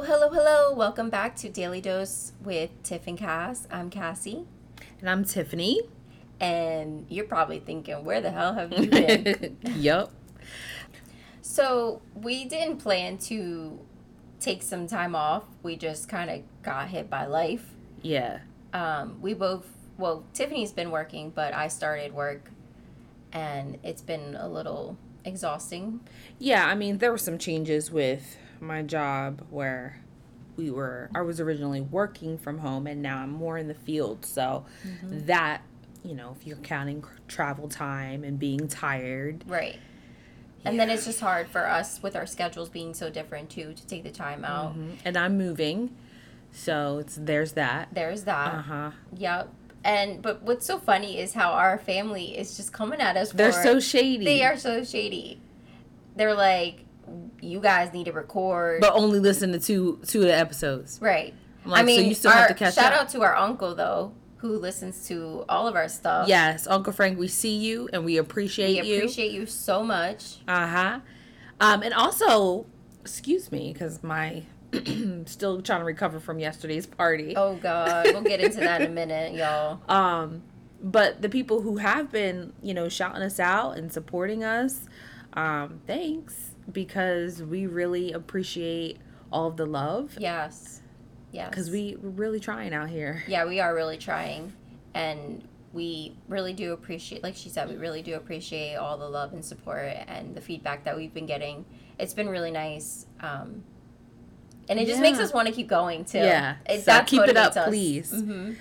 Hello, hello, hello. Welcome back to Daily Dose with Tiff and Cass. I'm Cassie. And I'm Tiffany. And you're probably thinking, where the hell have you been? yep. So, we didn't plan to take some time off. We just kind of got hit by life. Yeah. Um, we both, well, Tiffany's been working, but I started work and it's been a little exhausting. Yeah, I mean, there were some changes with my job where we were I was originally working from home and now I'm more in the field. So Mm-hmm. that, you know, if you're counting travel time and being tired. Right. And then it's just hard for us with our schedules being so different too to take the time out. Mhm. And I'm moving. So it's there's that. There's that. Uh-huh. Yep. And but what's so funny is how our family is just coming at us. They're so shady. They are so shady. They're like, you guys need to record. But only listen to two two of the episodes. right. Like, I mean, so you still our, have to catch shout up. out to our uncle though, who listens to all of our stuff. Yes, Uncle Frank, we see you and we appreciate we you. appreciate you so much. Uh huh. Um, and also, excuse me, because my still trying to recover from yesterday's party. Oh God, we'll get into that in a minute, y'all. Um, but the people who have been, you know, shouting us out and supporting us, um, thanks because we really appreciate all of the love. Yes. Yes. Because we we're really trying out here. Yeah, we are really trying. And we really do appreciate, like she said, we really do appreciate all the love and support and the feedback that we've been getting. It's been really nice. Um, and it just makes us want to keep going too. Yeah, It, so keep it up, us. please. hmm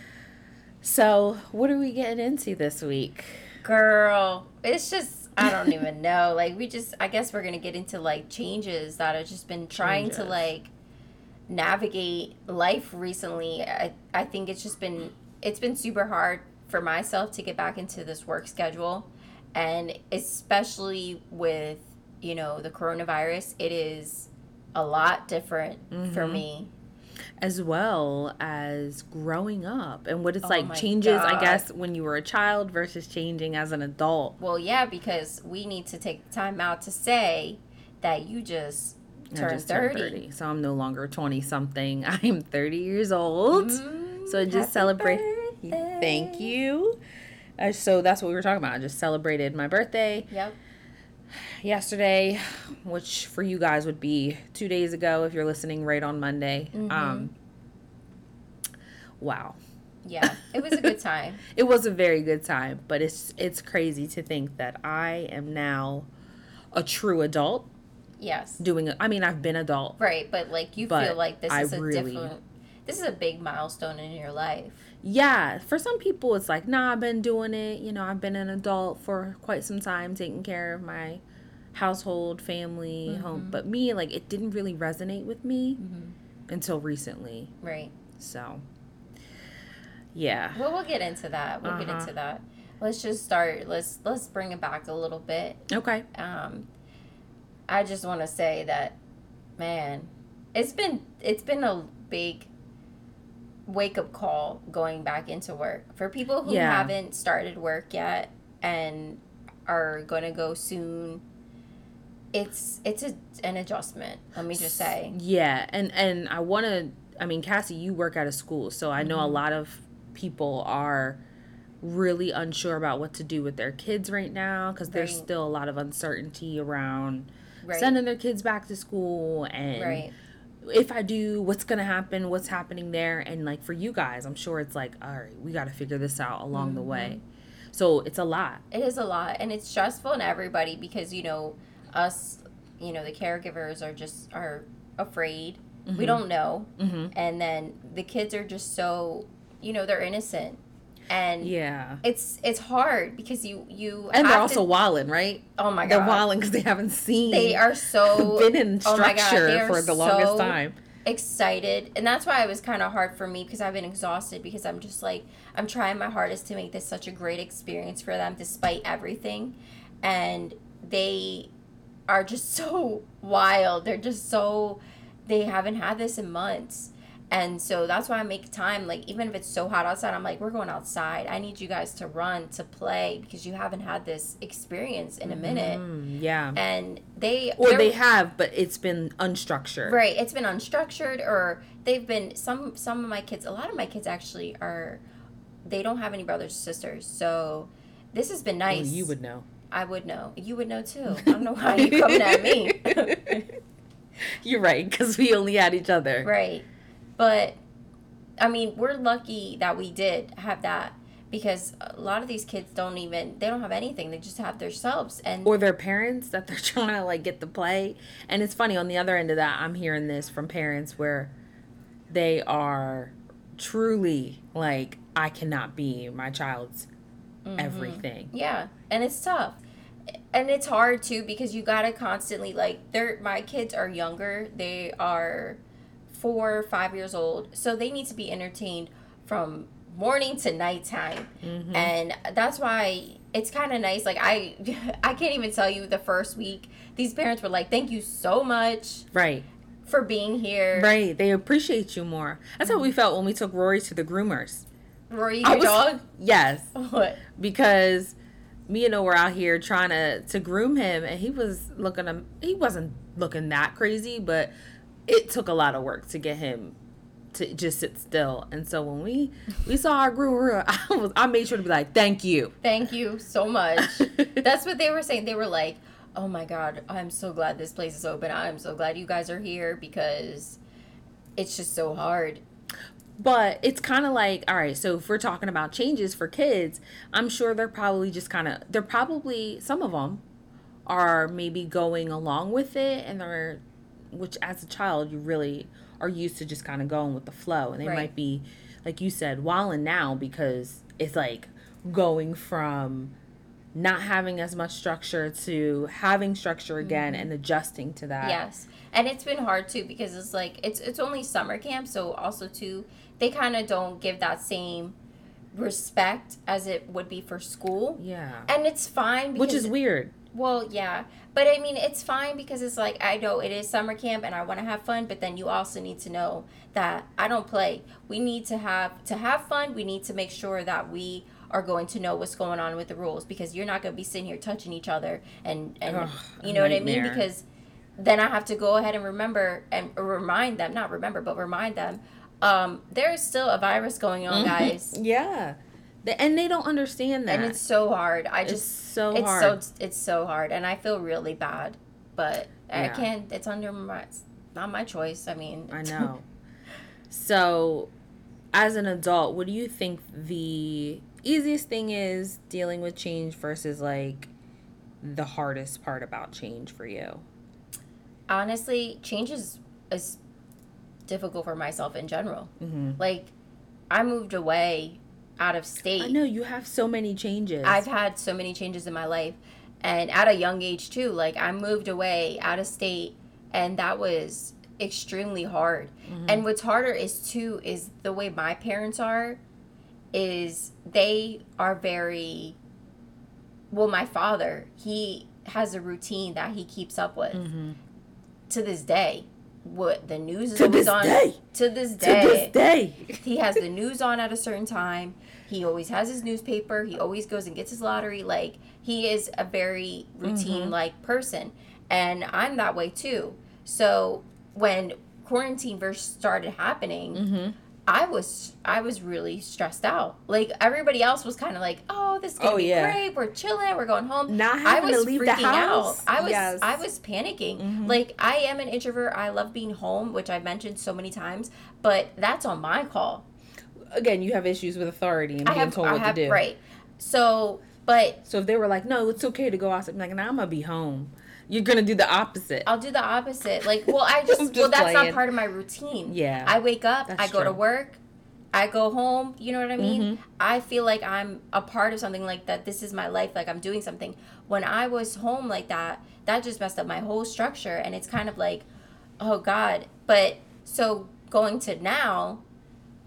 So, what are we getting into this week? Girl, it's just, I don't even know. Like, we just, I guess we're going to get into like changes that I've just been trying to like navigate life recently. I, I think it's just been, it's been super hard for myself to get back into this work schedule. And especially with, you know, the coronavirus, it is a lot different for Mhm. me. As well as growing up and what it's Oh like changes i guess when you were a child versus changing as an adult. Well, yeah, because we need to take time out to say that you just turned just turned 30. so i'm no longer 20 something i am 30 years old. Mm, so I just celebrate birthday. thank you. Uh, so that's what we were talking about. I just celebrated my birthday. Yep. Yesterday which for you guys would be two days ago if you're listening right on monday Mhm. um wow Yeah. It was a good time. it was a very good time but it's it's crazy to think that i am now a true adult Yes. doing i mean i've been adult Right, but like you But feel like this I is a really- different this is a big milestone in your life. yeah for some people it's like nah i've been doing it you know i've been an adult for quite some time taking care of my household family home Mhm. but me like it didn't really resonate with me Mhm. until recently Right. so yeah Well, we'll get into that. We'll get Uh-huh. into that. Let's just start. Let's let's bring it back a little bit. okay um, I just want to say that, man, it's been it's been a big wake up call going back into work for people who Yeah. haven't started work yet and are going to go soon. It's it's a, an adjustment. Let me just say. yeah and and i want to i mean cassie you work at a school so i know a Mhm. lot of people are really unsure about what to do with their kids right now because there's still a lot of uncertainty around Right. sending their kids back to school and right. If I do, what's gonna happen, what's happening there, and like for you guys, I'm sure it's like, all right, we got to figure this out along the Mhm. way. So it's a lot. It is a lot, and it's stressful on everybody because you know us, you know the caregivers are just are afraid. We don't know, hmm and then the kids are just so you know they're innocent, and Yeah, it's it's hard because you you and they're also to, walling, right? oh my god, They're god walling because they haven't seen. they are so been in oh my God, structure for the longest so time. excited and that's why it was kind of hard for me because i've been exhausted because i'm just like i'm trying my hardest to make this such a great experience for them despite everything and they are just so wild they're just so they haven't had this in months And so that's why I make time. Like, even if it's so hot outside, I'm like, we're going outside. I need you guys to run, to play, because you haven't had this experience in a minute. Mm, yeah. And they. or they're- have, but it's been unstructured. Right. It's been unstructured, or they've been. Some, some of my kids, a lot of my kids actually are. They don't have any brothers or sisters. So this has been Well, nice. you would know. I would know. You would know too. I don't know why you're coming at me. You're right, because we only had each other. Right. But I mean, we're lucky that we did have that because a lot of these kids don't even they don't have anything. They just have themselves and Or their parents that they're trying to like get to play. And it's funny, on the other end of that, I'm hearing this from parents where they are truly like, I cannot be my child's Mm-hmm. everything. yeah, and it's tough. And it's hard too because you got to constantly like they're my kids are younger. They are 4 5 years old. So they need to be entertained from morning to nighttime. Mm-hmm. and that's why it's kind of nice like i i can't even tell you the first week these parents were like thank you so much Right. for being here Right. They appreciate you more. That's how we felt when we took Rory to the groomers. rory your was- dog Yes. what because me and Noah were out here trying to to groom him, and he was looking. He wasn't looking that crazy, but it took a lot of work to get him to just sit still. And so when we we saw our groomer, I was I made sure to be like, "Thank you." thank you so much that's what they were saying they were like oh my god i'm so glad this place is open i'm so glad you guys are here because it's just so hard But it's kind of like, all right, so if we're talking about changes for kids, I'm sure they're probably just kind of, they're probably, some of them are maybe going along with it and they're, which as a child, you really are used to just kind of going with the flow. And they Right. might be, like you said, while and now because it's like going from not having as much structure to having structure again mm-hmm. and adjusting to that. Yes. And it's been hard too because it's like it's it's only summer camp, so also too they kind of don't give that same respect as it would be for school. Yeah. And it's fine because Which is weird. Well, yeah. But I mean, it's fine because it's like I know it is summer camp and I want to have fun, but then you also need to know that I don't play. We need to have to have fun. We need to make sure that we are going to know what's going on with the rules because you're not going to be sitting here touching each other and and Ugh, you know what I mean because then I have to go ahead and remember and remind them, not remember, but remind them um there is still a virus going on, guys. Yeah. And they don't understand that. And it's so hard. I It's just so it's hard. so it's so hard and i feel really bad but i can't it's under my it's not my choice i mean I know. so, as an adult, what do you think the easiest thing is dealing with change versus like the hardest part about change for you? honestly change is is difficult for myself in general Mm-hmm. like i moved away out of state I know you have so many changes. I've had so many changes in my life and at a young age too. Like I moved away out of state and that was extremely hard. And what's harder is too is the way my parents are is they are very well my father, he has a routine that he keeps up with Mhm. to this day. What the news is To always this on day. to this to day this day. he has the news on at a certain time. He always has his newspaper. He always goes and gets his lottery. Like he is a very routine like person, and I'm that way too. So when quarantine first started happening, mm-hmm. I was I was really stressed out. Like everybody else was kind of like, "Oh, this is gonna Oh, be yeah. great. We're chilling. We're going home." Not I having was to leave the freaking house. out. I was Yes. I was panicking. Mhm. Like I am an introvert. I love being home, which I've mentioned so many times, but that's on my call. Again, you have issues with authority and I being have told I what have to do. right. So, but So if they were like, "No, it's okay to go outside," I'm like, "Nah, I'm gonna be home." You're gonna do the opposite. I'll do the opposite. Like, well, I just, I'm well, just that's not part of my routine. Yeah. I wake up, That's I go to work, I go home. You know what I mean? Mhm. I feel like I'm a part of something like that. This is my life. Like I'm doing something. When I was home like that, that just messed up my whole structure. And it's kind of like, oh God. But so going to now,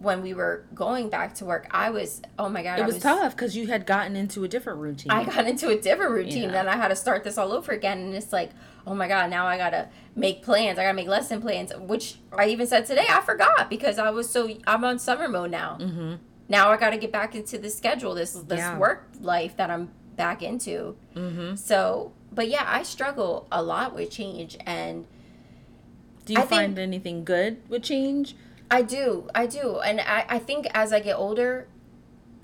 when we were going back to work, I was oh my god, it I was, tough because you had gotten into a different routine. I got into a different routine, Yeah. then I had to start this all over again, and it's like, oh my god, now I gotta make plans. I gotta make lesson plans, which I even said today I forgot because I was so I'm on summer mode now. mm-hmm. Now I gotta get back into the schedule, this this Yeah. work life that I'm back into. Mm-hmm. So, but yeah, I struggle a lot with change, and Do you I think- find anything good with change? I do, I do, and I, I think as I get older,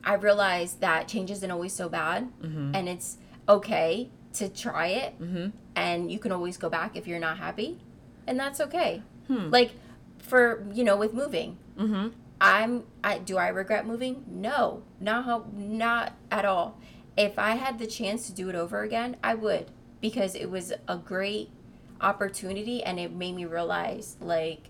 I realize that change isn't always so bad, Mm-hmm. and it's okay to try it, Mm-hmm. and you can always go back if you're not happy, and that's okay. Hmm. Like for you know with moving, Mm-hmm. I'm I do I regret moving? No, not how not at all. If I had the chance to do it over again, I would because it was a great opportunity and it made me realize like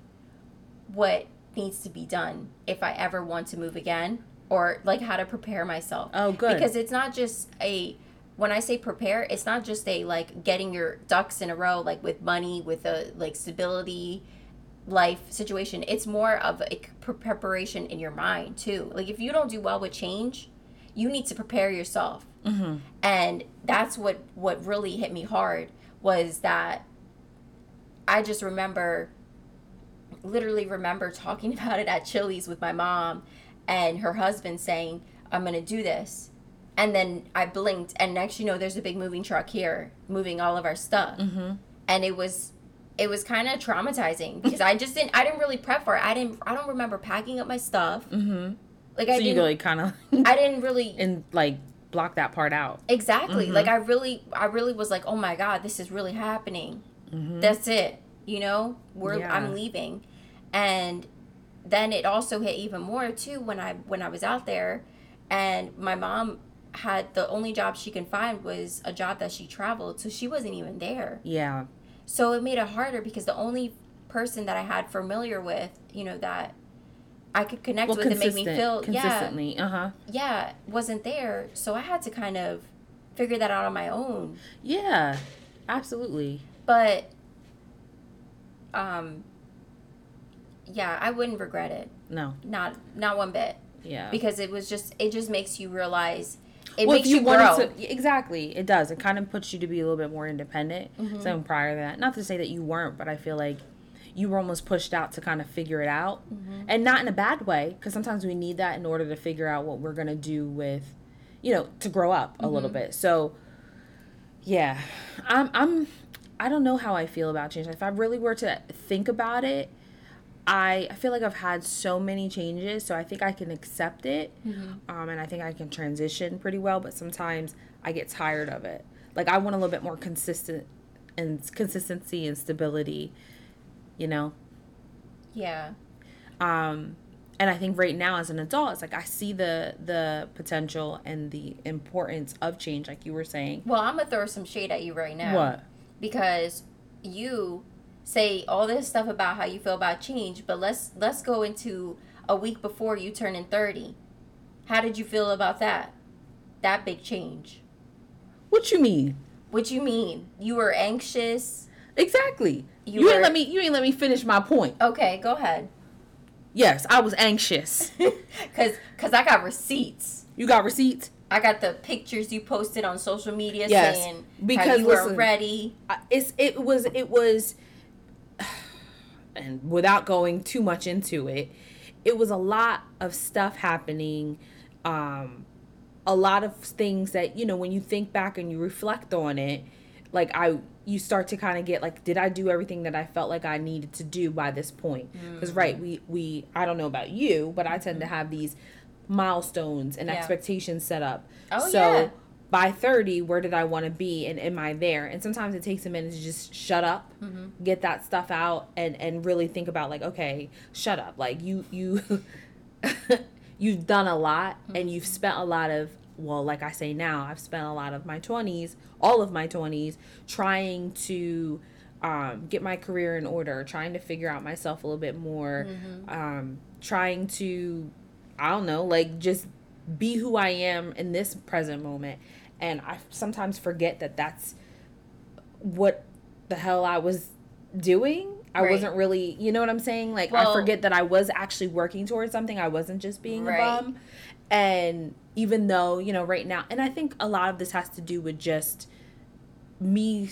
what needs to be done if I ever want to move again or like how to prepare myself. Oh, good. Because it's not just a when I say prepare, it's not just a like getting your ducks in a row like with money, with a like stability life situation. It's more of a preparation in your mind too. Like if you don't do well with change, you need to prepare yourself. Mm-hmm. And that's what what really hit me hard was that I just remember literally remember talking about it at Chili's with my mom and her husband saying, "I'm going to do this." And then I blinked and next you know there's a big moving truck here moving all of our stuff. Mm-hmm. And it was it was kind of traumatizing because I just didn't I didn't really prep for it. I didn't I don't remember packing up my stuff. Mm-hmm. Like I So you didn't really kind of I didn't really and like block that part out. Exactly. Mhm. Like I really I really was like, "Oh my god, this is really happening." Mm-hmm. That's it. You know? We're Yeah. I'm leaving. And then it also hit even more too when I when I was out there and my mom had the only job she can find was a job that she traveled, so she wasn't even there. yeah. So it made it harder because the only person that I had familiar with, you know, that I could connect Well, with and make me feel yeah. Uh huh. yeah, wasn't there. So I had to kind of figure that out on my own. Yeah. Absolutely. But um yeah, I wouldn't regret it. No. Not not one bit. Yeah. Because it was just it just makes you realize it well, makes you, you, grow. to, exactly, it does. It kind of puts you to be a little bit more independent. Mhm. So prior to that, not to say that you weren't, but I feel like you were almost pushed out to kind of figure it out, Mhm. and not in a bad way, because sometimes we need that in order to figure out what we're gonna do with, you know, to grow up a little Mhm. bit. So, yeah, I'm, I'm, I don't know how I feel about change. If I really were to think about it. I, I feel like I've had so many changes, so I think I can accept it Mhm. um, and I think I can transition pretty well. But sometimes I get tired of it. Like I want a little bit more consistent and consistency and stability, you know. Yeah. Um, and I think right now as an adult, it's like I see the the potential and the importance of change, like you were saying. Well, I'm gonna throw some shade at you right now. What? Because you say all this stuff about how you feel about change, but let's let's go into a week before you turn in 30. How did you feel about that? That big change. What you mean? What you mean? You were anxious? Exactly. You You, were- ain't let me. You ain't let me finish my point. Okay, go ahead. Yes, I was anxious. Cause, Cause I got receipts. You got receipts? I got the pictures you posted on social media Yes, saying how because you weren't ready. I- it's it was it was and without going too much into it it was a lot of stuff happening um a lot of things that you know when you think back and you reflect on it like i you start to kind of get like did i do everything that i felt like i needed to do by this point because right we we i don't know about you but i tend to have these milestones and Yeah. expectations set up Oh, so yeah. By 30 where did i want to be and am i there? And sometimes it takes a minute to just shut up Mm-hmm. get that stuff out and and really think about like okay shut up. Like you you you've done a lot and you've spent a lot of well like i say now i've spent a lot of my 20s all of my 20s trying to um, get my career in order trying to figure out myself a little bit more um, trying to i don't know like just be who i am in this present moment and i sometimes forget that that's what the hell I was doing. I Right. wasn't really, you know what I'm saying? Like I forget that I was actually working towards something. I wasn't just being Right. a bum. And even though, you know, right now, and I think a lot of this has to do with just me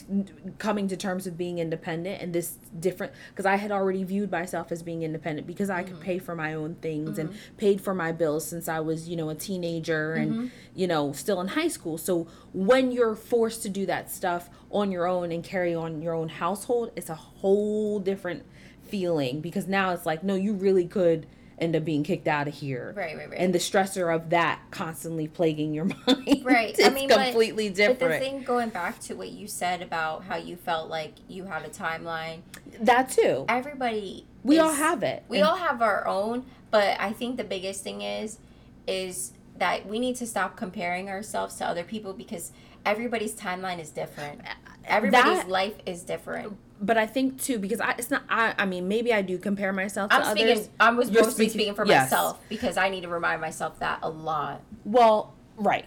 coming to terms with being independent and this different because I had already viewed myself as being independent because I could mm-hmm. pay for my own things and mm-hmm. paid for my bills since I was, you know, a teenager and, mm-hmm. you know, still in high school. So when you're forced to do that stuff on your own and carry on your own household, it's a whole different feeling because now it's like, no, you really could end up being kicked out of here. Right, right, right. And the stressor of that constantly plaguing your mind. Right. I mean, but- completely But different. the thing going back to what you said about how you felt like you had a timeline, that too. everybody We all have it. We And- all have our own, but I think the biggest thing is is that we need to stop comparing ourselves to other people because everybody's timeline is different. Everybody's That- life is different. but I think too because I it's not I I mean maybe I do compare myself I'm others. speaking. I was You're mostly speaking- speaking for yes. myself because I need to remind myself that a lot. Well, right.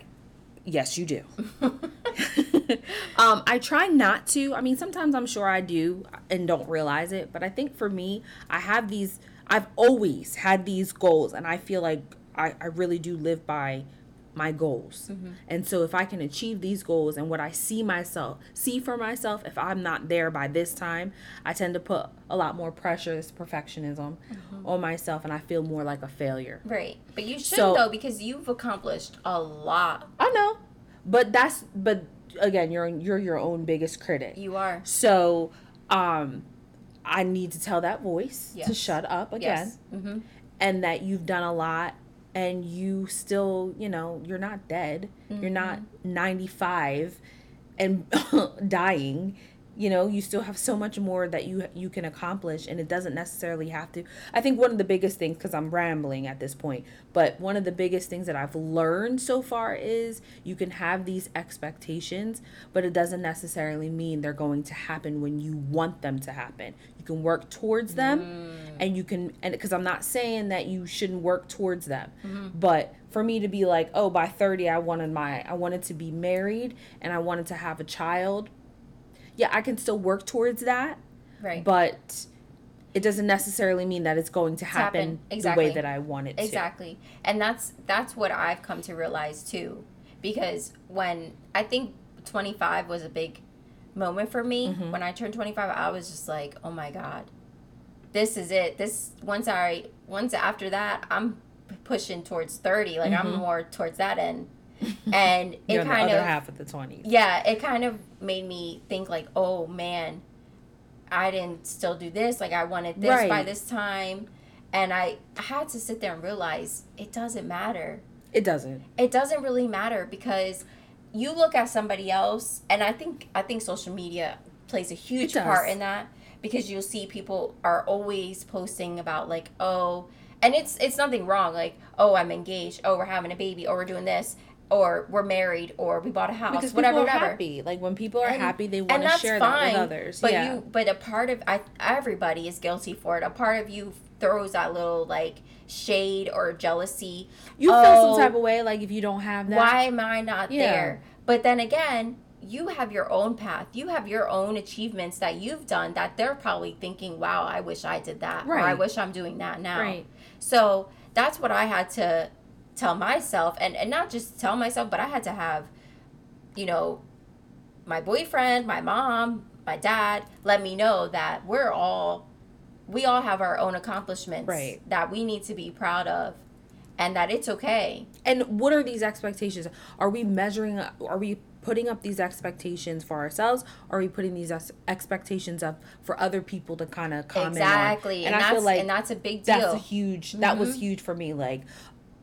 Yes, you do. um, I try not to. I mean, sometimes I'm sure I do and don't realize it, but I think for me, I have these. I've always had these goals, and I feel like I, I really do live by my goals. And so if I can achieve these goals and what I see myself, see for myself, if I'm not there by this time, I tend to put a lot more pressure, this perfectionism on myself, and I feel more like a failure. Right, but you should So- though because you've accomplished a lot. I know, but that's but again, you're you're your own biggest critic. You are. So, um, I need to tell that voice to shut up again, Yes. Mm-hmm. and that you've done a lot, and you still, you know, you're not dead. You're not Mm-hmm. 95 and dying. You know, you still have so much more that you you can accomplish, and it doesn't necessarily have to. I think one of the biggest things, because I'm rambling at this point, but one of the biggest things that I've learned so far is you can have these expectations, but it doesn't necessarily mean they're going to happen when you want them to happen. You can work towards them, mm. and you can, and because I'm not saying that you shouldn't work towards them, mm-hmm. but for me to be like, oh, by 30, I wanted my, I wanted to be married and I wanted to have a child. Yeah, I can still work towards that, Right. but it doesn't necessarily mean that it's going to happen, happen. the Exactly. way that I want it to. Exactly. And that's that's what I've come to realize too. Because when I think 25 was a big moment for me, Mm-hmm. when I turned 25, I was just like, "Oh my god. This is it. This once I once after that, I'm pushing towards 30. Like I'm more towards that end." And it Mm-hmm. The kind other of half of the 20s. yeah, it kind of made me think like, "Oh man, I didn't still do this. Like I wanted this by this time." And I had to sit there and realize it doesn't matter. It doesn't. It doesn't really matter because you look at somebody else and I think I think social media plays a huge part in that because you'll see people are always posting about like, "Oh, and it's it's nothing wrong like, "Oh, I'm engaged. Oh, we're having a baby. Or we're doing this." Or we're married, or we bought a house, Because whatever, people are whatever happy. Like when people are And- happy, they want to share that fine, with others. But yeah. you, but a part of I, everybody is guilty for it. A part of you throws that little like shade or jealousy. You feel oh, some type of way, like if you don't have that. Why am I not Yeah. there? But then again, you have your own path. You have your own achievements that you've done that they're probably thinking, "Wow, I wish I did that," or "I wish I'm doing that now." Right. So that's what I had to tell myself, and and not just tell myself, but I had to have, you know, my boyfriend, my mom, my dad let me know that we're all, we all have our own accomplishments Right. that we need to be proud of, and that it's okay. And what are these expectations? Are we measuring? Are we putting up these expectations for ourselves? Are we putting these expectations up for other people to kind of comment on? exactly, on? and, that's and that's a big deal. that's a huge. That was Mhm. huge for me. Like,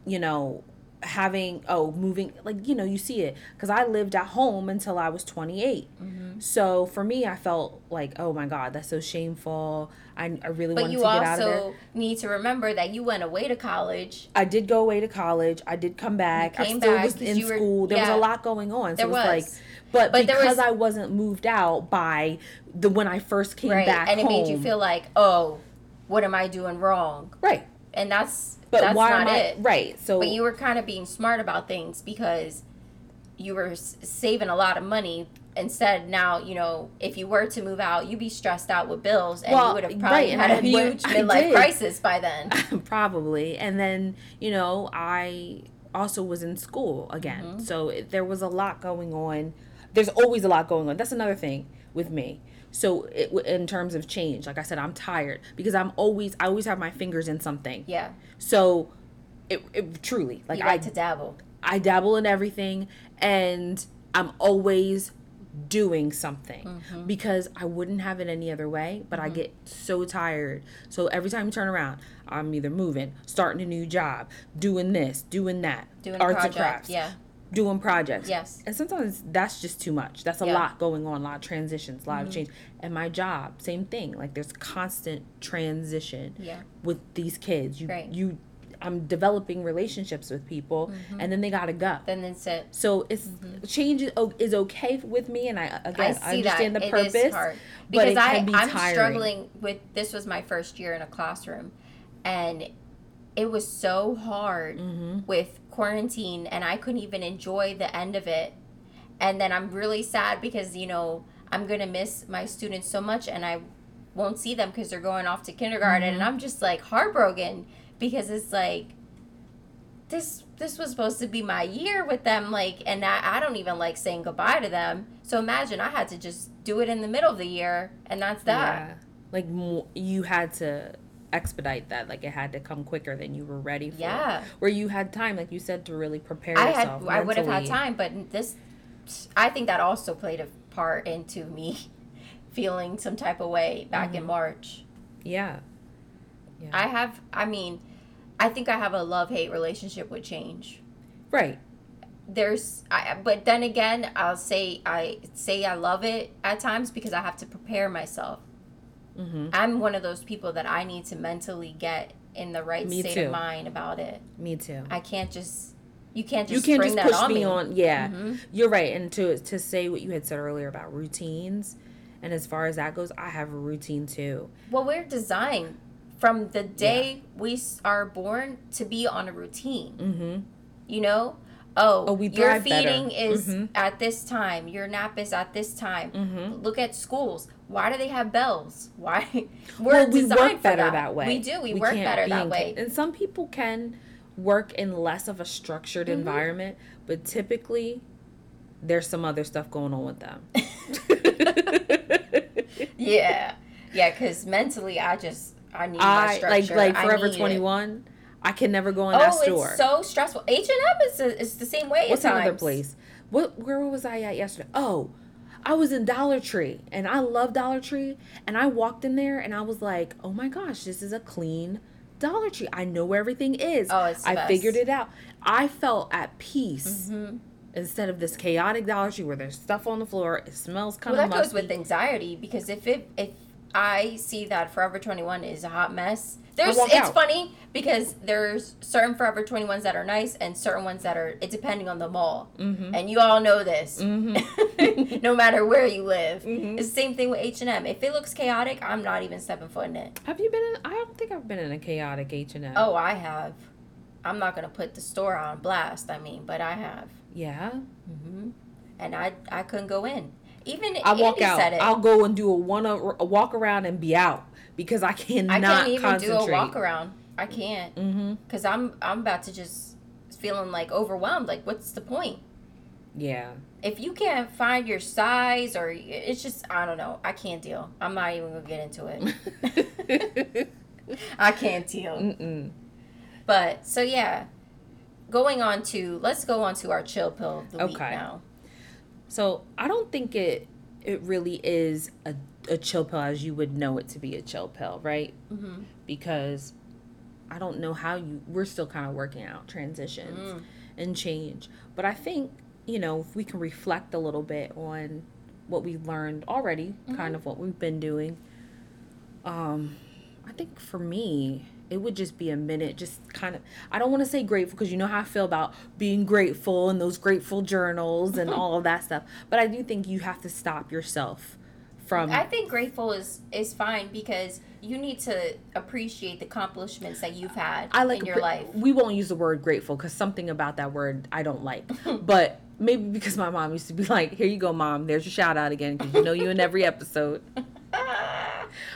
you know, having oh moving like you know you see it because I lived at home until I was 28. Mm-hmm. So for me, I felt like oh my god, that's so shameful. I I really but wanted you to get out of there. also need to remember that you went away to college. I did go away to college. I did come back. I came still back was in were- school. There was a lot going on. So There it was, like, but, But because was- I wasn't moved out by the when I first came right back and it made you feel like oh what am i doing wrong right. and that's But that's why not am I it right? So but you were kind of being smart about things because you were s- saving a lot of money. Instead, now you know if you were to move out, you'd be stressed out with bills, and Well, you would have probably right, had a huge midlife crisis by then. probably and then you know i also was in school again Mm-hmm. so it, there was a lot going on there's always a lot going on that's another thing with me so it, in terms of change like i said i'm tired because i'm always i always have my fingers in something Yeah, so it, it truly like you i like to dabble. I dabble in everything and I'm always doing something Mm-hmm. because I wouldn't have it any other way, but I get so tired. So every time you turn around, I'm either moving, starting a new job, doing this, doing that, Doing arts project. and crafts, Yeah. Doing projects. Yes. And sometimes that's just too much. That's a Yeah. lot going on, a lot of transitions, a lot Mm-hmm. of change. And my job, same thing. Like there's constant transition Yeah. with these kids. You Right. you I'm developing relationships with people Mm-hmm. and then they gotta go. Then that's it. So it's change is, okay with me, and I Mm-hmm. I again see I understand that. the purpose. is hard but because it I be I'm tiring. struggling with this was my first year in a classroom, and it was so hard Mm-hmm. with quarantine, and I couldn't even enjoy the end of it. And then I'm really sad because you know I'm gonna miss my students so much, and I won't see them because they're going off to kindergarten, Mm-hmm. and I'm just like heartbroken because it's like this this was supposed to be my year with them like and I, I don't even like saying goodbye to them so imagine i had to just do it in the middle of the year and that's that Yeah. Like you had to expedite that. Like it had to come quicker than you were ready for. Yeah. Where you had time, like you said, to really prepare i had yourself. i would have had time but this i think that also played a part into me feeling some type of way back Mm-hmm. in march Yeah. Yeah. i have i mean i think i have a love-hate relationship with change right. there's I, but then again i'll say i say i love it at times because i have to prepare myself Mm-hmm. i'm one of those people that i need to mentally get in the right Me state too. of mind about it Me too. i can't just you can't you just can't just that push on me me on. Yeah, Mhm. you're right. And to to say what you had said earlier about routines, and as far as that goes, I have a routine too. well we're designed from the day we are born to be on a routine Mm-hmm. you know oh, Oh, we your thrive better. feeding is Mhm. at this time your nap is at this time Mm-hmm. look at schools why do they have bells why we're well, we designed work better that. that, way. we do we, work better that way And some people can work in less of a structured Mm-hmm. environment, but typically there's some other stuff going on with them. yeah yeah because mentally i just i need my I like structure like I Forever need it. 21. I can never go in oh that store. it's so stressful h&m is, a, is the same way What's at another place? What where was I at yesterday? Oh, I was in Dollar Tree and I love Dollar Tree and I walked in there and I was like, "Oh my gosh, this is a clean Dollar Tree. I know where everything is. Oh, it's I best. figured it out. I felt at peace Mhm. instead of this chaotic Dollar Tree where there's stuff on the floor. It smells kind well of that musty. goes with anxiety because if it if i see that forever 21 is a hot mess there's it's out. funny because there's certain forever 21s that are nice and certain ones that are it depending on the mall Mhm. and you all know this Mhm. no matter where you live Mhm. it's the same thing with h&m if it looks chaotic i'm not even stepping foot in it Have you been in? I don't think I've been in a chaotic H and M. oh i have i'm not gonna put the store on blast i mean but i have yeah. hmm and i i couldn't go in even I walk Andy out. said it. I'll go and do a one a walk around and be out because I cannot I can't even do a walk around. I can't Mm-hmm. because I'm I'm about to just feeling like overwhelmed. Like, what's the point? Yeah. If you can't find your size or it's just I don't know. I can't deal. I'm not even gonna get into it. I can't deal. Mm-mm. But so yeah, going on to let's go on to our chill pill of the week Okay. now. So I don't think it it really is a, a chill pill as you would know it to be a chill pill, right? Mm-hmm. Because I don't know how you we're still kind of working out transitions Mm. and change. But I think, you know, if we can reflect a little bit on what we've learned already, kind of what we've been doing. Um I think for me, it would just be a minute, just kind of. I don't want to say grateful because you know how I feel about being grateful and those grateful journals and all of that stuff. But I do think you have to stop yourself from. I think grateful is is fine because you need to appreciate the accomplishments that you've had I like in your life. We won't use the word grateful because something about that word I don't like. but maybe because my mom used to be like, "Here you go, mom. There's your shout out again because you know you in every episode."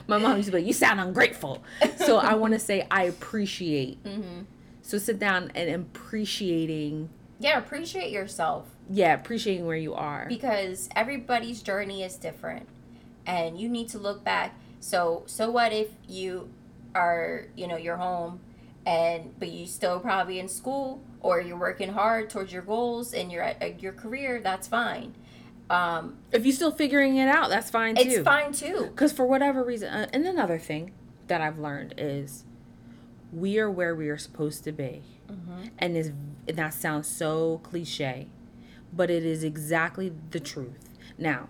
my mom used to be like, "You sound ungrateful." So I want to say I appreciate. Mm-hmm. So sit down and appreciating. Yeah, appreciate yourself Yeah, appreciating where you are. because everybody's journey is different, and you need to look back. So, so what if you are, you know, you're home, and but you still probably in school or you're working hard towards your goals and you're at, at your career. That's fine. Um, if you're still figuring it out, that's fine too. it's fine too. Because for whatever reason, uh, and another thing that I've learned is we are where we are supposed to be. Mm-hmm. And is and that sounds so cliche, but it is exactly the truth. Now,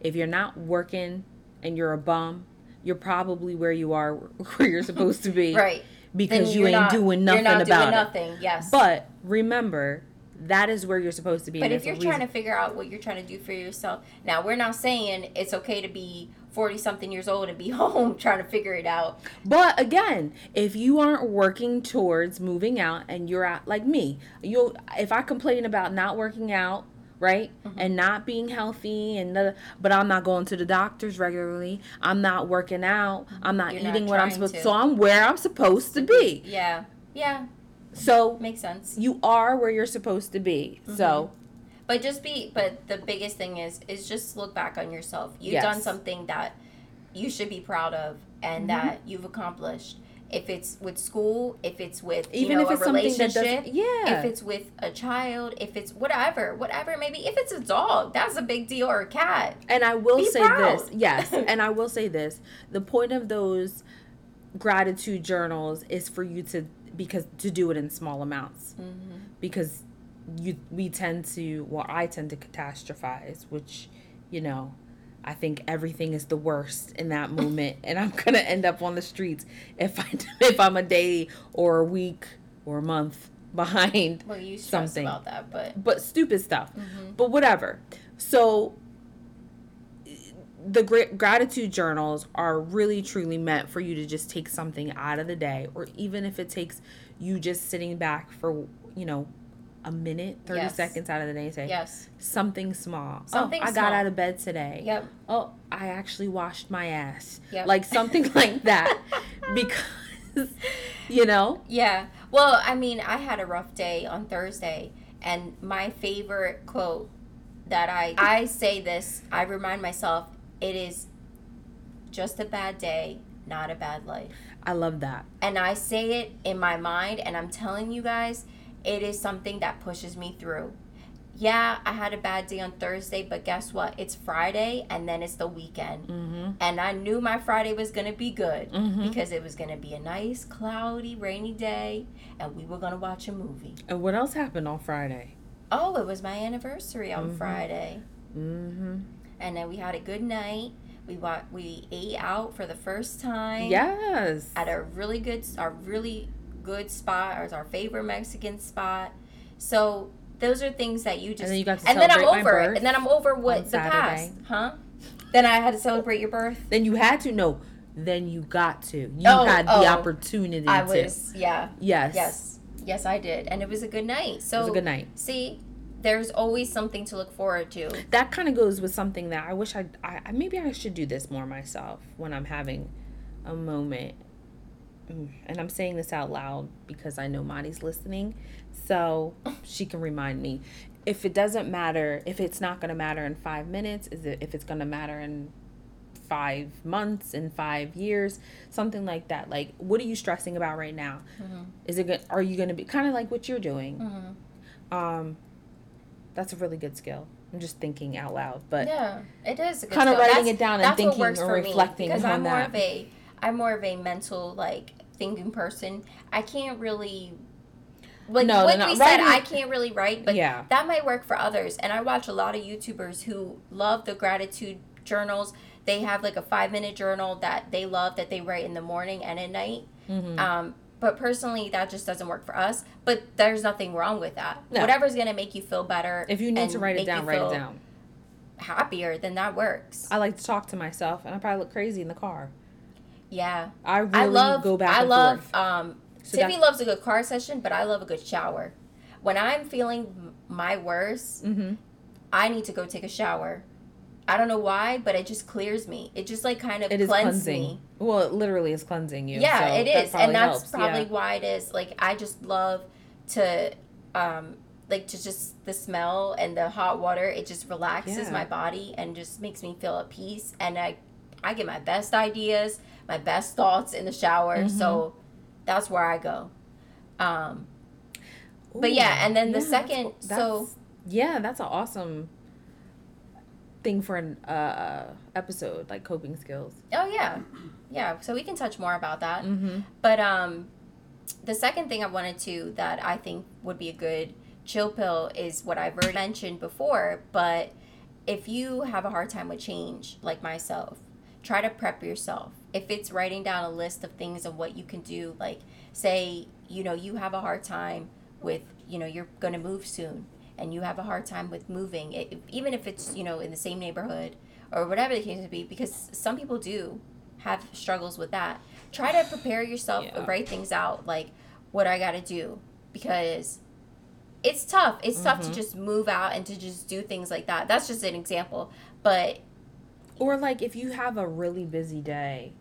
if you're not working and you're a bum, you're probably where you are where you're supposed to be. Right. Because Then you ain't not- doing nothing you're not about doing it. nothing. Yes. But remember, that is where you're supposed to be. But if you're trying to figure out what you're trying to do for yourself, now we're not saying it's okay to be 40 something years old and be home trying to figure it out. But again, if you aren't working towards moving out and you're at like me, you if I complain about not working out, right? Mm-hmm. And not being healthy and the, but I'm not going to the doctors regularly. I'm not working out. I'm not You're not eating what I'm supposed to. So I'm where I'm supposed to be. Yeah. Yeah. So Makes sense. you are where you're supposed to be. Mm-hmm. So But just be but the biggest thing is is just look back on yourself. You've Yes. done something that you should be proud of and Mm-hmm. that you've accomplished. If it's with school, if it's with you even know, if it's a something that relationship, yeah. if it's with a child, if it's whatever, whatever maybe if it's a dog, that's a big deal or a cat. And I will Be say proud. this, yes, and I will say this. The point of those gratitude journals is for you to because to do it in small amounts. Mm-hmm. Because you we tend to well I tend to catastrophize, which, you know, I think everything is the worst in that moment and I'm going to end up on the streets if I if I'm a day or a week or a month behind Well, you Something. about that, but but stupid stuff. Mhm. But whatever. So the gra- gratitude journals are really truly meant for you to just take something out of the day or even if it takes you just sitting back for, you know, a minute, 30 Yes. seconds out of the day and say yes. something small. Oh, something oh, I small. got out of bed today. Yep. Oh, I actually washed my ass. Yep. Like something like that because you know, Yeah. Well, I mean, I had a rough day on Thursday, and my favorite quote that I I say this, I remind myself, it is just a bad day, not a bad life. I love that. And I say it in my mind, and I'm telling you guys, it is something that pushes me through. Yeah, I had a bad day on Thursday, but guess what? It's Friday, and then it's the weekend. Mhm. And I knew my Friday was going to be good Mhm. because it was going to be a nice, cloudy, rainy day, and we were going to watch a movie. And what else happened on Friday? Oh, it was my anniversary on Friday. Mm Mhm. Friday. And then we had a good night. We wa- we ate out for the first time. Yes. At a really good, our really good spot, our favorite Mexican spot. So those are things that you just. And then you got to and then I'm over it. birth And then I'm over what the past, huh? Then I had to celebrate your birth. Then you had to no. Then you got to. You Oh, had the oh. opportunity I to. was, yeah, Yes. yes, yes, I did, and it was a good night. So It was a good night. See, there's always something to look forward to. That kind of goes with something that I wish I I maybe I should do this more myself when I'm having a moment. Mm, And I'm saying this out loud because I know Monty's listening, so she can remind me. If it doesn't matter, if it's not going to matter in five minutes, is it if it's going to matter in five months, in five years, something like that? Like, what are you stressing about right now? Mm-hmm. Is it good? Are you going to be kind of like what you're doing? Mm-hmm. Um, that's a really good skill. I'm just thinking out loud, but yeah, it is. Kinda writing That's- it down and thinking or reflecting me, because on I'm more that. of a, I'm more of a mental like thinking person. I can't really. Like No, what we said, writing- I can't really write, but yeah, that might work for others. And I watch a lot of YouTubers who love the gratitude journals. They have like a five minute journal that they love that they write in the morning and at night. hmm Um, but personally, that just doesn't work for us. But there's nothing wrong with that. No. Whatever's gonna make you feel better. if you need to write it down, write it down. Happier, then that works. I like to talk to myself, and I probably look crazy in the car. yeah, I really I love. go back I and love. forth. Um, So that's- loves a good car session, but I love a good shower. when I'm feeling my worst, Mm-hmm. I need to go take a shower. I don't know why, but it just clears me. It just like kind of It cleanses me. Well, it literally is cleansing you. Yeah, so it that is, probably and that's helps, probably yeah. why it is. Like I just love to, um, like to just the smell and the hot water. It just relaxes Yeah. my body and just makes me feel at peace. And I, I get my best ideas, my best thoughts in the shower. Mm-hmm. So that's where I go. Um, but yeah, and then the yeah, second- that's- so- that's- yeah, that's an awesome thing for an uh episode like coping skills. oh yeah, yeah. So we can touch more about that. Mm-hmm. But um, the second thing I wanted to that I think would be a good chill pill is what I've already mentioned before. But if you have a hard time with change, like myself, try to prep yourself. If it's writing down a list of things of what you can do, like say, you know, you have a hard time with, you know, you're going to move soon and you have a hard time with moving, it, even if it's, you know, in the same neighborhood or whatever the case may be, because some people do have struggles with that. Try to prepare yourself, Yeah. write things out, like what I got to do, because it's tough. It's tough to Mhm. just move out and to just do things like that. That's just an example. But Or like if you have a really busy day,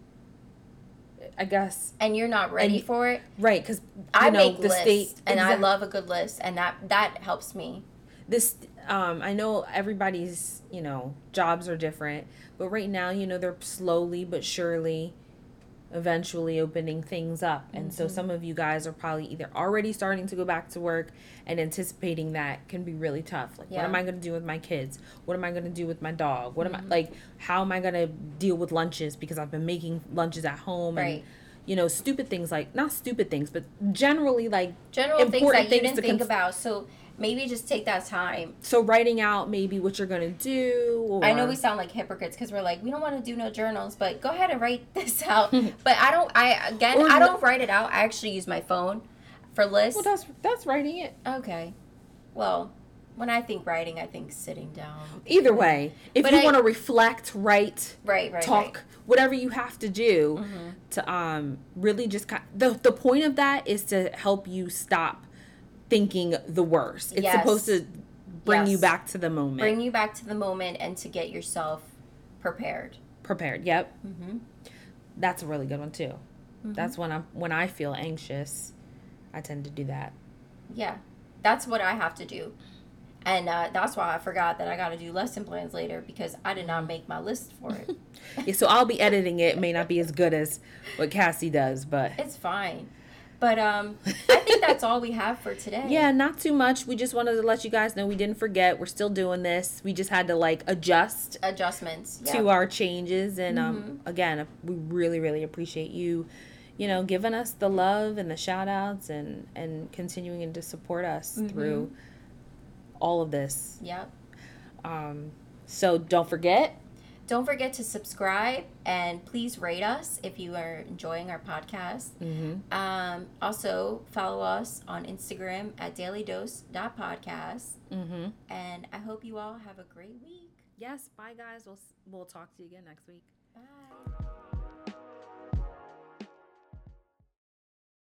I guess and you're not ready And- for it. right because I know make the lists, state and I love a good list, and that that helps me. this um i know everybody's you know jobs are different but right now you know they're slowly but surely eventually opening things up and so Mhm. some of you guys are probably either already starting to go back to work and anticipating that can be really tough like what am i going to do with my kids what am i going to do with my dog what am i Mhm. like how am i going to deal with lunches because i've been making lunches at home Right. and you know stupid things like not stupid things but generally like General things Important that you things didn't think cons- about. So maybe just take that time. so writing out maybe what you're gonna do or I know we sound like hypocrites because we're like we don't want to do no journals, but go ahead and write this out. but I don't. I again, Or I don't write it out. I actually use my phone for lists. well that's that's writing it okay. Well, when I think writing, I think sitting down. either way if But you want to reflect write Right. Right. talk whatever you have to do Right. hmm to um really just kind the the point of that is to help you stop thinking the worst it's Yes. supposed to bring you back to the moment Bring you back to the moment and to get yourself prepared. prepared yep Mm-hmm. that's a really good one too that's when i'm when i feel anxious i tend to do that Yeah, that's what I have to do. And uh, that's why I forgot that I got to do lesson plans later because I did not make my list for it. yeah, so i'll be editing it. it may not be as good as what cassie does but it's fine. But um, I think that's all we have for today. Yeah, not too much. We just wanted to let you guys know we didn't forget. We're still doing this. We just had to like adjust Adjustments. Yeah. to our changes and um Mhm. again, we really really appreciate you you know, giving us the love and the shout outs and and continuing to support us Mhm. through all of this. Yep. Um so don't forget Don't forget to subscribe and please rate us if you are enjoying our podcast. hmm Um, also, follow us on Instagram at dailydose.podcast. hmm And I hope you all have a great week. Yes, bye guys. We'll we'll talk to you again next week. Bye.